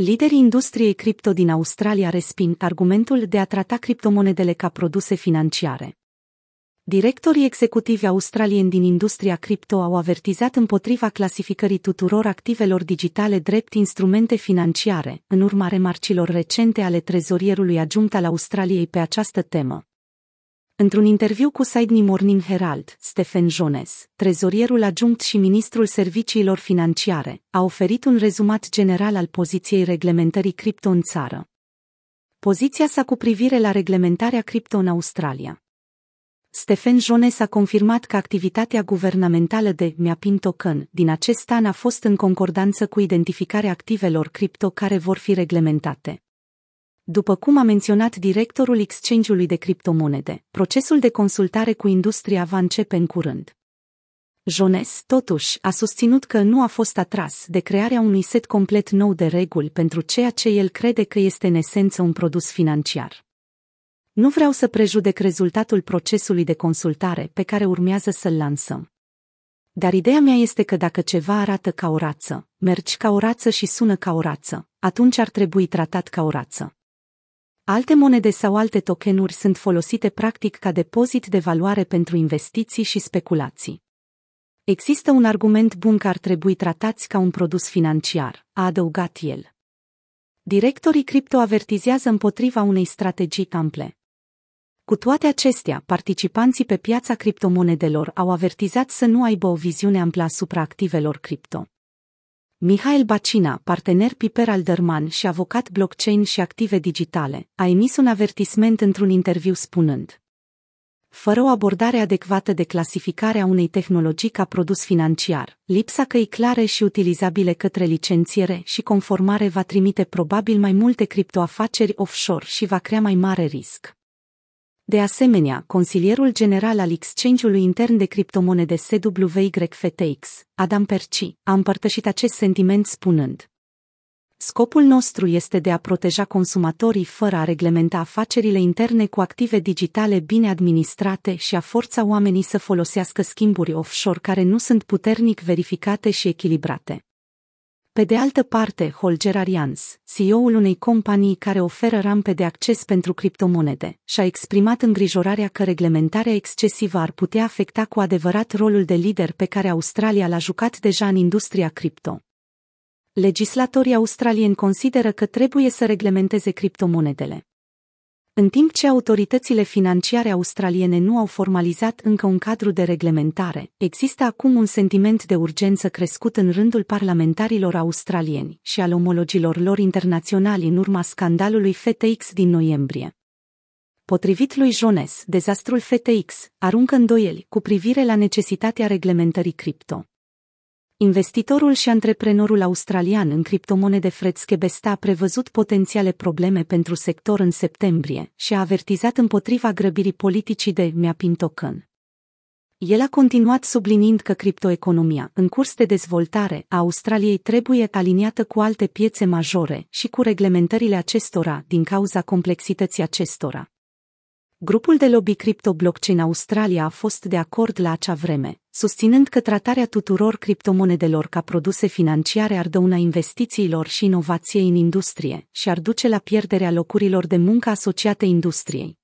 Liderii industriei cripto din Australia resping argumentul de a trata criptomonedele ca produse financiare. Directorii executivi australieni din industria cripto au avertizat împotriva clasificării tuturor activelor digitale drept instrumente financiare, în urma remarcilor recente ale trezorierului adjunct al Australiei pe această temă. Într-un interviu cu Sydney Morning Herald, Stephen Jones, trezorierul adjunct și ministrul serviciilor financiare, a oferit un rezumat general al poziției reglementării cripto în țară. Poziția sa cu privire la reglementarea cripto în Australia. Stephen Jones a confirmat că activitatea guvernamentală de Mapping Token din acest an a fost în concordanță cu identificarea activelor cripto care vor fi reglementate. După cum a menționat directorul exchange-ului de criptomonede, procesul de consultare cu industria va începe în curând. Jones, totuși, a susținut că nu a fost atras de crearea unui set complet nou de reguli pentru ceea ce el crede că este în esență un produs financiar. Nu vreau să prejudec rezultatul procesului de consultare pe care urmează să-l lansăm. Dar ideea mea este că dacă ceva arată ca o rață, mergi ca o rață și sună ca o rață, atunci ar trebui tratat ca o rață. Alte monede sau alte tokenuri sunt folosite practic ca depozit de valoare pentru investiții și speculații. Există un argument bun că ar trebui tratați ca un produs financiar, a adăugat el. Directorii cripto avertizează împotriva unei strategii ample. Cu toate acestea, participanții pe piața criptomonedelor au avertizat să nu aibă o viziune amplă asupra activelor cripto. Mihail Bacina, partener Piper Alderman și avocat blockchain și active digitale, a emis un avertisment într-un interviu spunând fără o abordare adecvată de clasificare a unei tehnologii ca produs financiar, lipsa căi clare și utilizabile către licențiere și conformare va trimite probabil mai multe criptoafaceri offshore și va crea mai mare risc. De asemenea, consilierul general al exchange-ului intern de criptomonede SWYFTX, Adam Perci, a împărtășit acest sentiment spunând Scopul nostru este de a proteja consumatorii fără a reglementa afacerile interne cu active digitale bine administrate și a forța oamenii să folosească schimburi offshore care nu sunt puternic verificate și echilibrate. Pe de altă parte, Holger Arians, CEO-ul unei companii care oferă rampe de acces pentru criptomonede, și-a exprimat îngrijorarea că reglementarea excesivă ar putea afecta cu adevărat rolul de lider pe care Australia l-a jucat deja în industria cripto. Legislatorii australieni consideră că trebuie să reglementeze criptomonedele. În timp ce autoritățile financiare australiene nu au formalizat încă un cadru de reglementare, există acum un sentiment de urgență crescut în rândul parlamentarilor australieni și al omologilor lor internaționali în urma scandalului FTX din noiembrie. Potrivit lui Jones, dezastrul FTX aruncă îndoieli cu privire la necesitatea reglementării cripto. Investitorul și antreprenorul australian în criptomonede Fred Skebesta a prevăzut potențiale probleme pentru sector în septembrie și a avertizat împotriva grăbirii politicii de Mapping Token. El a continuat subliniind că criptoeconomia, în curs de dezvoltare, a Australiei trebuie aliniată cu alte piețe majore și cu reglementările acestora din cauza complexității acestora. Grupul de lobby Crypto Blockchain Australia a fost de acord la acea vreme, susținând că tratarea tuturor criptomonedelor ca produse financiare ar dăuna investițiilor și inovației în industrie și ar duce la pierderea locurilor de muncă asociate industriei.